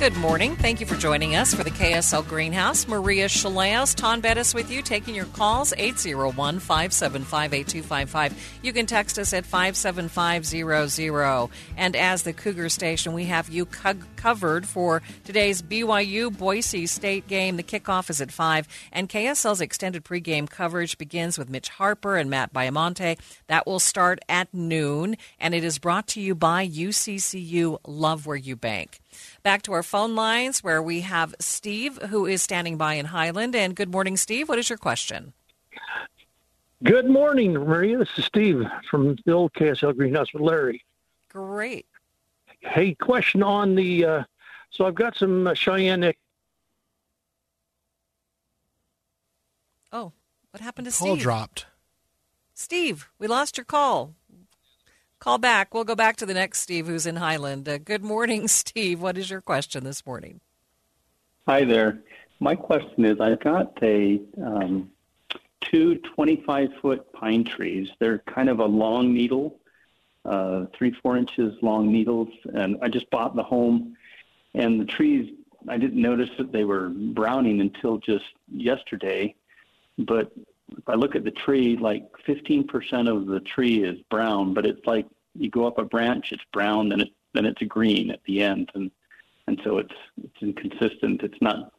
Good morning. Thank you for joining us for the KSL Greenhouse. Maria Shilaos, Taun Beddes with you, taking your calls 801 575 8255. You can text us at 57500. And as the Cougar Station, we have you co- covered for today's BYU Boise State game. The kickoff is at 5, and KSL's extended pregame coverage begins with Mitch Harper and Matt Baiamonte. That will start at noon, and it is brought to you by UCCU Love Where You Bank. Back to our phone lines where we have Steve, who is standing by in Highland. And good morning, Steve. What is your question? Good morning, Maria. This is Steve from the old KSL Greenhouse with Larry. Great. Hey, question on the. Uh, so I've got some uh, Cheyenne. Oh, what happened to Call Steve? Call dropped. Steve, we lost your call. Call back. We'll go back to the next Steve who's in Highland. Uh, good morning, Steve. What is your question this morning? Hi there. My question is I've got a um, two 25 foot pine trees. They're kind of a long needle, uh, three, four inches long needles. And I just bought the home, and the trees, I didn't notice that they were browning until just yesterday. But if I look at the tree, like 15% of the tree is brown, but it's like you go up a branch, it's brown, then it then it's green at the end, and and so it's it's inconsistent. It's not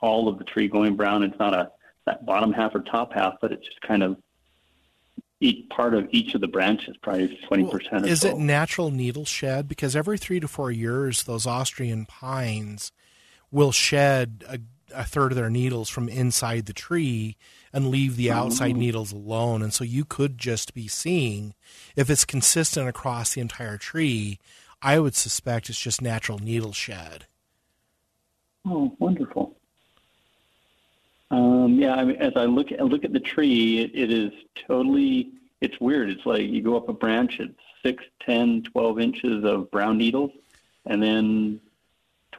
all of the tree going brown. It's not a that bottom half or top half, but it's just kind of each part of each of the branches, probably 20% Well, or is so. it natural needle shed? Because every three to four years, those Austrian pines will shed a, a third of their needles from inside the tree and leave the outside needles alone. And so you could just be seeing, if it's consistent across the entire tree, I would suspect it's just natural needle shed. Oh, wonderful. Um, yeah, I mean, as I look I look at the tree, it, it is totally. It's weird. It's like you go up a branch, it's six, ten, twelve inches of brown needles, and then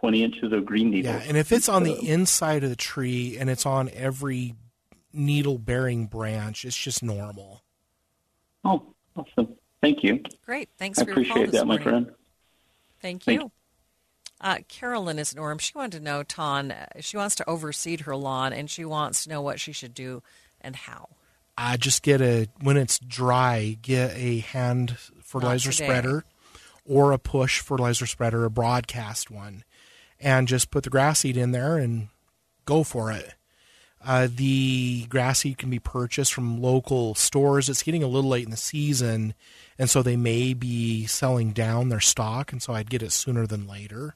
twenty inches of green needles. Yeah, and if it's on the inside of the tree and it's on every needle bearing branch, it's just normal. oh, awesome! Thank you. Great. Thanks I for your call appreciate this that, my friend. Thank Thank you. Uh, Carolyn is Norm. She wanted to know, Taun, uh, she wants to overseed her lawn and she wants to know what she should do and how. I just get a when it's dry, get a hand fertilizer spreader or a push fertilizer spreader, a broadcast one, and just put the grass seed in there and go for it. Uh, the grass seed can be purchased from local stores. It's getting a little late in the season, and so they may be selling down their stock, and so I'd get it sooner than later.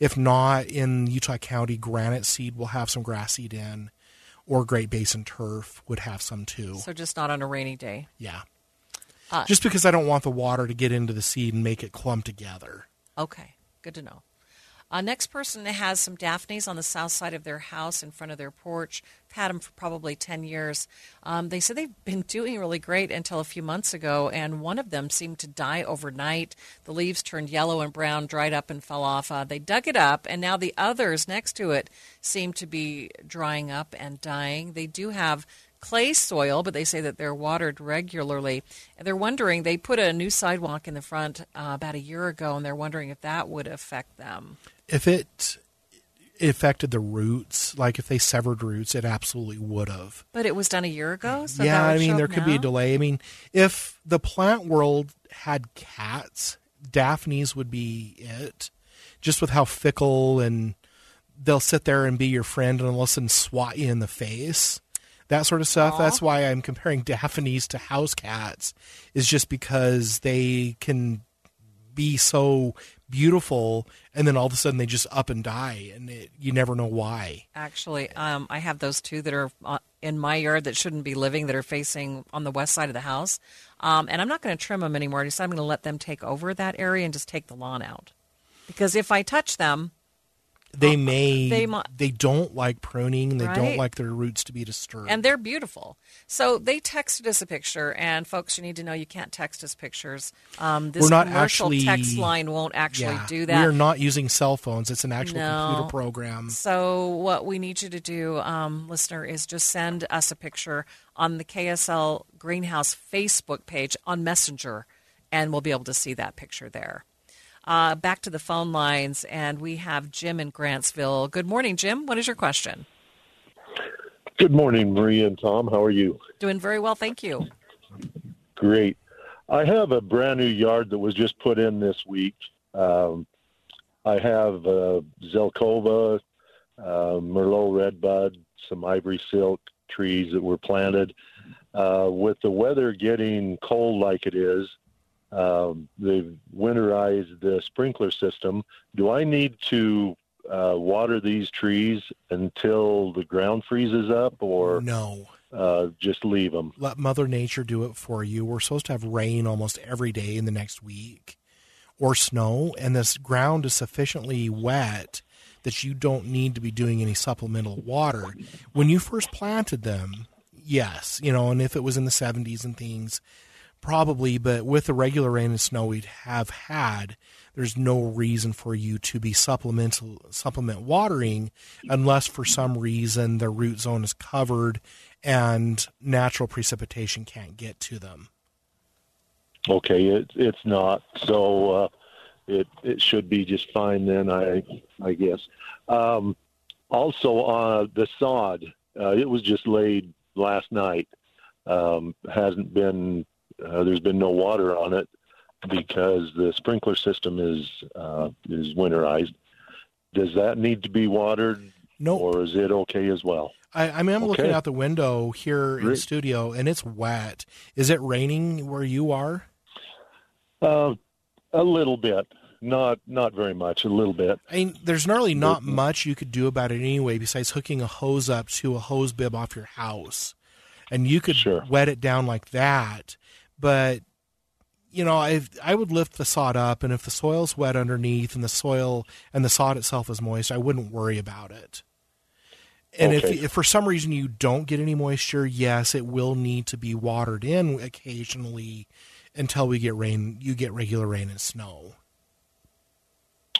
If not, in Utah County, Granite Seed will have some grass seed in, or Great Basin Turf would have some too. So just not on a rainy day. Yeah. Uh, Just because I don't want the water to get into the seed and make it clump together. Okay, good to know. Uh, next person has some Daphnes on the south side of their house in front of their porch. I've had them for probably 10 years. Um, they said they've been doing really great until a few months ago, and one of them seemed to die overnight. The leaves turned yellow and brown, dried up, and fell off. Uh, they dug it up, and now the others next to it seem to be drying up and dying. They do have clay soil, but they say that they're watered regularly. And they're wondering, they put a new sidewalk in the front uh, about a year ago, and they're wondering if that would affect them. If it affected the roots, like if they severed roots, it absolutely would have. But it was done a year ago, so yeah, I mean, there could be a delay. I mean, if the plant world had cats, Daphne's would be it. just with how fickle and they'll sit there and be your friend and all of a sudden swat you in the face. That sort of stuff. Aw. That's why I'm comparing Daphnes to house cats, is just because they can be so beautiful and then all of a sudden they just up and die and it, you never know why. Actually, um, I have those two that are uh, in my yard that shouldn't be living that are facing on the west side of the house. Um, and I'm not going to trim them anymore. I decided I'm going to let them take over that area and just take the lawn out. Because if I touch them, They may they they, don't like pruning, they Right. don't like their roots to be disturbed. and they're beautiful. So they texted us a picture, and folks, you need to know you can't text us pictures. Um, this We're not commercial actually- text line won't actually yeah, do that. We are not using cell phones. It's an actual No. computer program. So what we need you to do, um, listener, is just send us a picture on the KSL Greenhouse Facebook page on Messenger, and we'll be able to see that picture there. Uh, back to the phone lines, and we have Jim in Grantsville. Good morning, Jim. What is your question? Good morning, Maria and Tom. How are you? Doing very well, thank you. Great. I have a brand new yard that was just put in this week. Um, I have uh, Zelkova, uh, Merlot redbud, some ivory silk trees that were planted. Uh, with the weather getting cold like it is, um, they've winterized the sprinkler system. Do I need to uh, water these trees until the ground freezes up, or no. uh, just leave them? Let Mother Nature do it for you. We're supposed to have rain almost every day in the next week or snow, and this ground is sufficiently wet that you don't need to be doing any supplemental water. When you first planted them, yes, you know, and if it was in the 70s and things, probably, but with the regular rain and snow we'd have had, there's no reason for you to be supplemental supplement watering unless for some reason the root zone is covered and natural precipitation can't get to them. Okay, it, it's not. So uh, it it should be just fine then. I I guess. Um, also, uh, the sod. Uh, it was just laid last night. Um, hasn't been. Uh, there's been no water on it because the sprinkler system is uh, is winterized. Does that need to be watered, No, or is it okay as well? I, I mean, I'm looking out the window here in the studio and it's wet. Is it raining where you are? Uh, a little bit, not not very much. A little bit. I mean, there's really not much you could do about it anyway besides hooking a hose up to a hose bib off your house. And you could Sure. wet it down like that. But, you know, I, I would lift the sod up, and if the soil's wet underneath and the soil and the sod itself is moist, I wouldn't worry about it. And Okay. if, if for some reason you don't get any moisture, yes, it will need to be watered in occasionally until we get rain. You get regular rain and snow.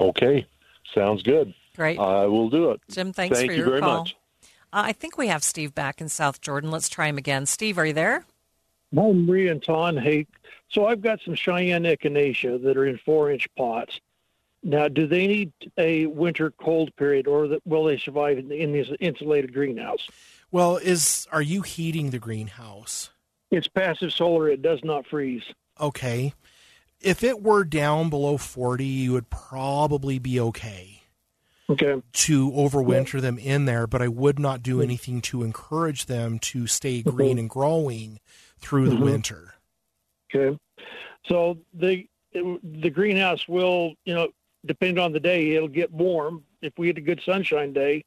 Okay, sounds good. Great. I will do it. Jim, thanks Thank for you your very call. much. Uh, I think we have Steve back in South Jordan. Let's try him again. Steve, are you there? And Taun. Hey, so I've got some Cheyenne echinacea that are in four-inch pots. Now, do they need a winter cold period, or will they survive in, in this insulated greenhouse? Well, is are you heating the greenhouse? It's passive solar; it does not freeze. Okay. If it were down below 40, you would probably be okay Okay. to overwinter them in there, but I would not do anything to encourage them to stay green and growing through the Mhm. winter. Okay. So the the greenhouse will, you know, depend on the day. It'll get warm if we get a good sunshine day,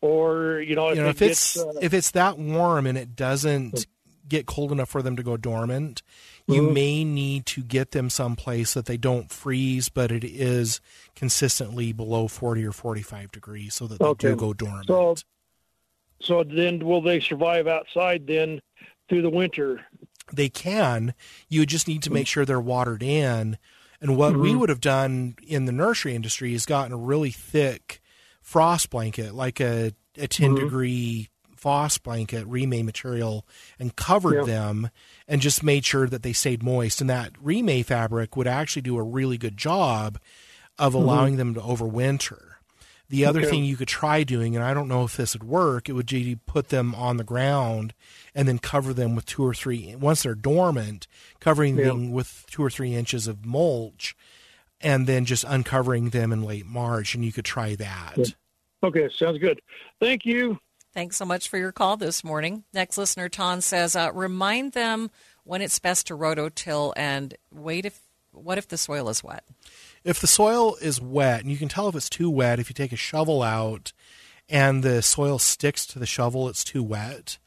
or you know, if, You know, it if gets, it's uh, if it's that warm and it doesn't get cold enough for them to go dormant, you Mhm. may need to get them someplace that they don't freeze, but it is consistently below 40 or 45 degrees so that they do go dormant. So, so then will they survive outside then through the winter? they can. You just need to make sure they're watered in. And what we Mhm. would have done in the nursery industry is gotten a really thick frost blanket, like a, a 10 Mhm. degree frost blanket, Reemay material, and covered them and just made sure that they stayed moist. And that Reemay fabric would actually do a really good job of allowing them to overwinter. The other Okay. thing you could try doing, and I don't know if this would work, it would be put them on the ground and then cover them with two or three. Once they're dormant, covering Yeah. them with two or three inches of mulch, and then just uncovering them in late March, and you could try that. Yeah. Okay, sounds good. Thank you. Thanks so much for your call this morning. Next listener, Taun says, uh, remind them when it's best to rototill and wait if what if the soil is wet? If the soil is wet, and you can tell if it's too wet if you take a shovel out and the soil sticks to the shovel, it's too wet.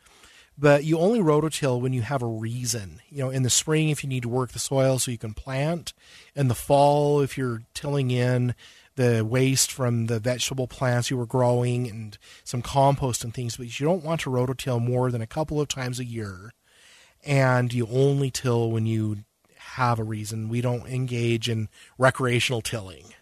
But you only rototill when you have a reason. You know, in the spring, if you need to work the soil so you can plant. In the fall, if you're tilling in the waste from the vegetable plants you were growing and some compost and things, but you don't want to rototill more than a couple of times a year. And you only till when you have a reason. We don't engage in recreational tilling.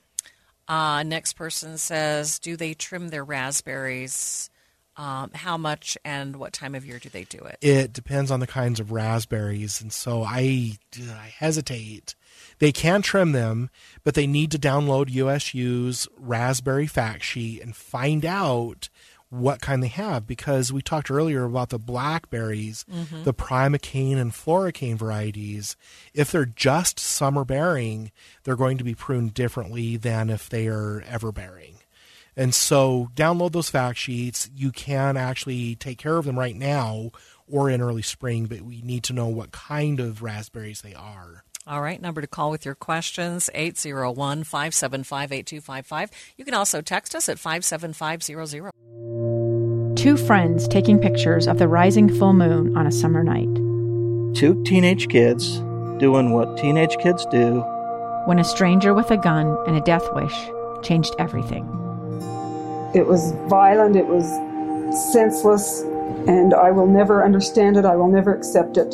Uh, next person says, do they trim their raspberries? Um, how much and what time of year do they do it? It depends on the kinds of raspberries, and so I, I hesitate. They can trim them, but they need to download USU's raspberry fact sheet and find out what kind they have because we talked earlier about the blackberries, mm-hmm. the primocane and floricane varieties. If they're just summer bearing, they're going to be pruned differently than if they are ever bearing. And so download those fact sheets. You can actually take care of them right now or in early spring, but we need to know what kind of raspberries they are. All right, number to call with your questions 801 575 8255. You can also text us at 57500. Two friends taking pictures of the rising full moon on a summer night. Two teenage kids doing what teenage kids do. When a stranger with a gun and a death wish changed everything. It was violent, it was senseless, and I will never understand it, I will never accept it.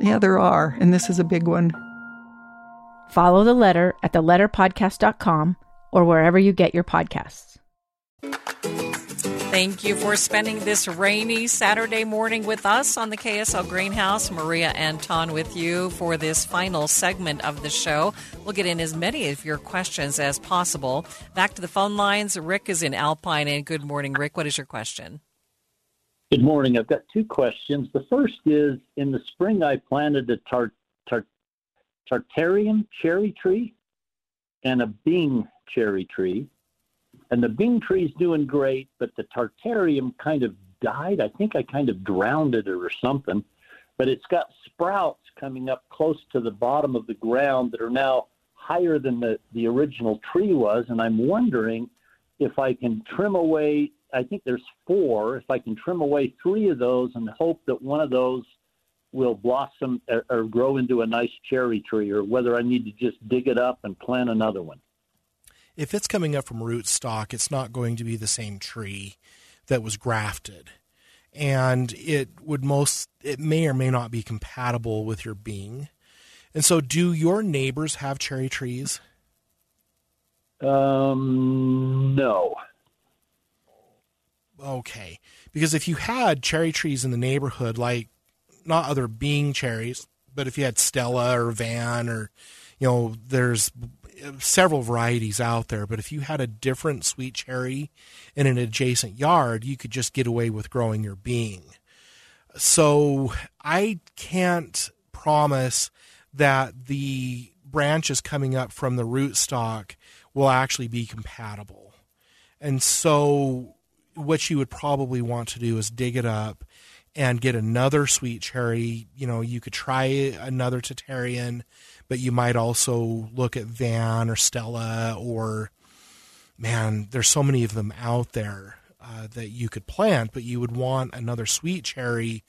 Yeah, there are, and this is a big one. Follow the letter at theletterpodcast.com or wherever you get your podcasts. Thank you for spending this rainy Saturday morning with us on the KSL Greenhouse. Maria and Taun with you for this final segment of the show. We'll get in as many of your questions as possible. Back to the phone lines. Rick is in Alpine, and good morning, Rick. What is your question? Good morning. I've got two questions. The first is in the spring, I planted a tar- tar- Tartarian cherry tree and a Bing cherry tree. And the Bing tree is doing great, but the Tartarian kind of died. I think I kind of drowned it or something. But it's got sprouts coming up close to the bottom of the ground that are now higher than the, the original tree was. And I'm wondering if I can trim away I think there's four. If I can trim away three of those and hope that one of those will blossom or, or grow into a nice cherry tree, or whether I need to just dig it up and plant another one. If it's coming up from rootstock, it's not going to be the same tree that was grafted. And it would most, it may or may not be compatible with your Bing. And so, do your neighbors have cherry trees? Um, no okay. Because if you had cherry trees in the neighborhood, like not other Bing cherries, but if you had Stella or Van or, you know, there's several varieties out there. But if you had a different sweet cherry in an adjacent yard, you could just get away with growing your Bing. So I can't promise that the branches coming up from the rootstock will actually be compatible. And so what you would probably want to do is dig it up and get another sweet cherry. You know, you could try another Tartarian, but you might also look at Van or Stella or, man, there's so many of them out there uh, that you could plant, but you would want another sweet cherry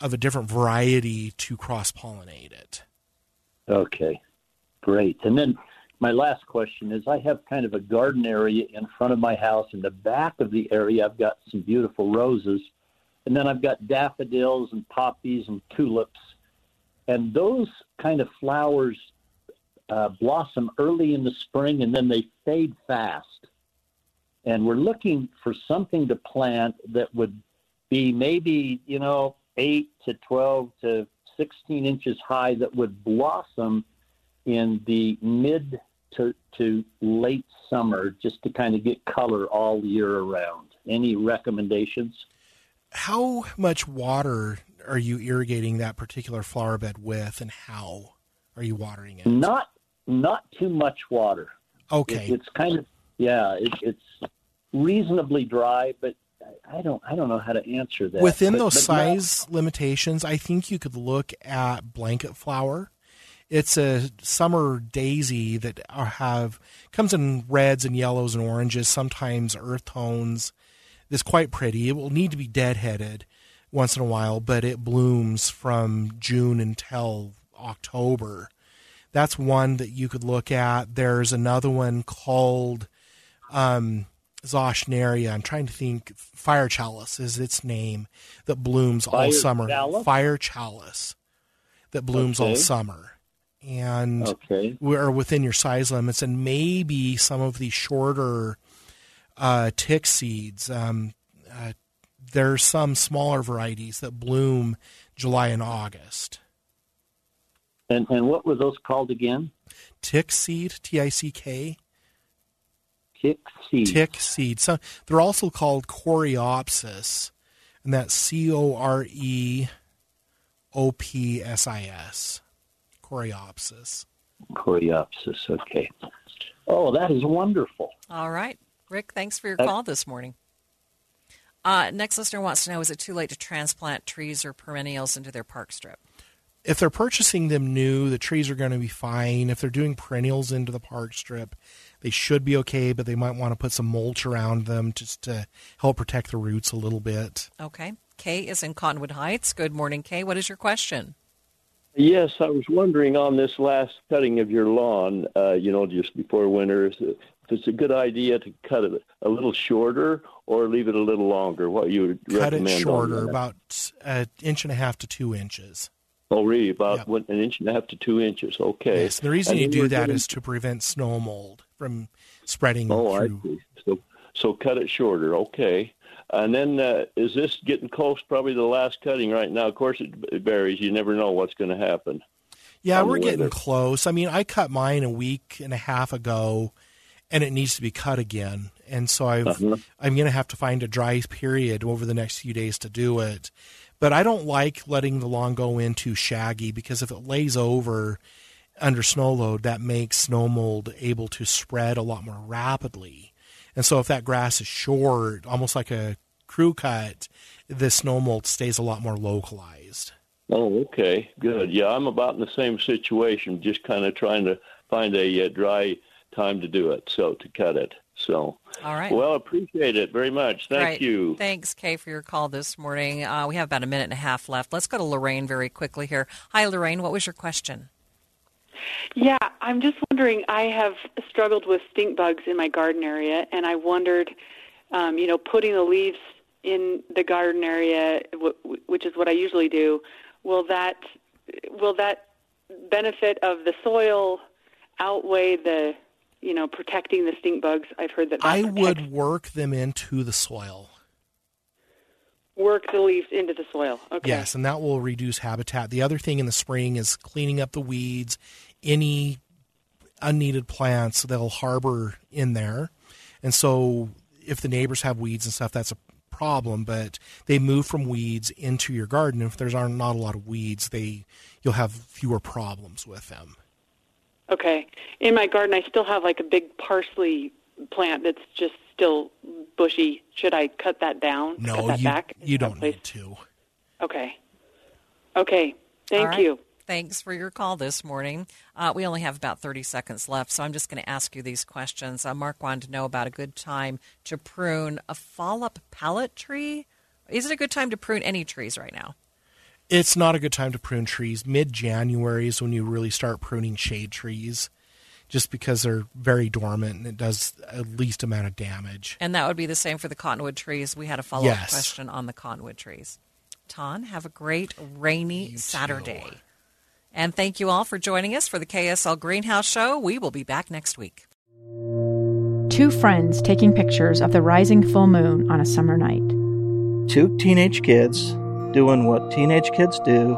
of a different variety to cross pollinate it. Okay, great. And then my last question is I have kind of a garden area in front of my house. In the back of the area, I've got some beautiful roses. And then I've got daffodils and poppies and tulips. And those kind of flowers uh, blossom early in the spring and then they fade fast. And we're looking for something to plant that would be maybe, you know, 8 to 12 to 16 inches high that would blossom in the mid to, to late summer just to kind of get color all year around. Any recommendations? How much water are you irrigating that particular flower bed with, and how are you watering it? Not not too much water. Okay, it, it's kind of yeah, it, it's reasonably dry, but I don't I don't know how to answer that. Within but, those but size limitations, I think you could look at blanket flower. It's a summer daisy that have comes in reds and yellows and oranges, sometimes earth tones. It's quite pretty. It will need to be deadheaded once in a while, but it blooms from June until October. That's one that you could look at. There's another one called um, Zauschneria. I'm trying to think. Fire Chalice is its name that blooms Fire all summer. Chalice? Fire Chalice that blooms all summer. And Okay. we're within your size limits, and maybe some of the shorter uh, tick seeds. Um, uh, there's some smaller varieties that bloom July and August. And and what were those called again? Tick seed, T I C K. Tick seed. Tick seed. So they're also called Coreopsis, and that's C O R E O P S I S. Coreopsis. Coreopsis. Okay. Oh, that is wonderful. All right. Rick, thanks for your Uh, call this morning. Uh, next listener wants to know is it too late to transplant trees or perennials into their park strip? if they're purchasing them new, the trees are going to be fine. If they're doing perennials into the park strip, they should be okay, but they might want to put some mulch around them just to help protect the roots a little bit. Okay. Kay is in Cottonwood Heights. Good morning, Kay. What is your question? Yes, I was wondering on this last cutting of your lawn, uh, you know, just before winter, is it- if it's a good idea to cut it a little shorter or leave it a little longer. What you would Cut recommend? it shorter, about an inch and a half to two inches. Oh, really? About one, an inch and a half to two inches. Okay. Yes, the reason And you do that getting- is to prevent snow mold from spreading Oh, I see. So, so cut it shorter. Okay. And then uh, is this getting close? Probably the last cutting right now. Of course, it, varies. You never know what's going to happen. Yeah, we're getting close. I mean, I cut mine a week and a half ago, and it needs to be cut again. And so I've, Uh-huh. I'm going to have to find a dry period over the next few days to do it. But I don't like letting the lawn go into shaggy because if it lays over under snow load, that makes snow mold able to spread a lot more rapidly. And so if that grass is short, almost like a crew cut, the snow mold stays a lot more localized. Oh, okay, good. Yeah, I'm about in the same situation, just kind of trying to find a uh, dry time to do it, so to cut it. So, All right. well, appreciate it very much. Thank Right. you. Thanks, Kay, for your call this morning. Uh, we have about a minute and a half left. Let's go to Lorraine very quickly here. Hi, Lorraine. What was your question? Yeah, I'm just wondering. I have struggled with stink bugs in my garden area, and I wondered, um, you know, putting the leaves in the garden area, which is what I usually do. Will that will that benefit of the soil outweigh the, you know, protecting the stink bugs? I've heard that, that I protects- would work them into the soil. work the leaves into the soil. Okay. Yes, and that will reduce habitat. The other thing in the spring is cleaning up the weeds, any unneeded plants they'll harbor in there. And so if the neighbors have weeds and stuff, that's a problem, but they move from weeds into your garden. If there's aren't not a lot of weeds, they you'll have fewer problems with them. Okay. In my garden, I still have like a big parsley plant that's just still bushy. Should I cut that down? cut No, that you back? you don't need to. Okay. Okay. Thank All right. you. Thanks for your call this morning. Uh, we only have about 30 seconds left, so I'm just going to ask you these questions. Uh, Mark wanted to know about a good time to prune a fall up pallet tree. Is it a good time to prune any trees right now? It's not a good time to prune trees. Mid January is when you really start pruning shade trees, just because they're very dormant and it does at least amount of damage. And that would be the same for the cottonwood trees. We had a follow up Yes. question on the cottonwood trees. Taun, have a great rainy Saturday. And thank you all for joining us for the KSL Greenhouse Show. We will be back next week. Two friends taking pictures of the rising full moon on a summer night. Two teenage kids doing what teenage kids do.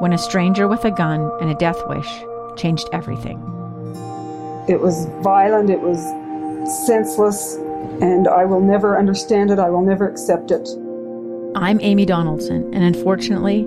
When a stranger with a gun and a death wish changed everything. It was violent, it was senseless, and I will never understand it. I will never accept it. I'm Amy Donaldson, and unfortunately,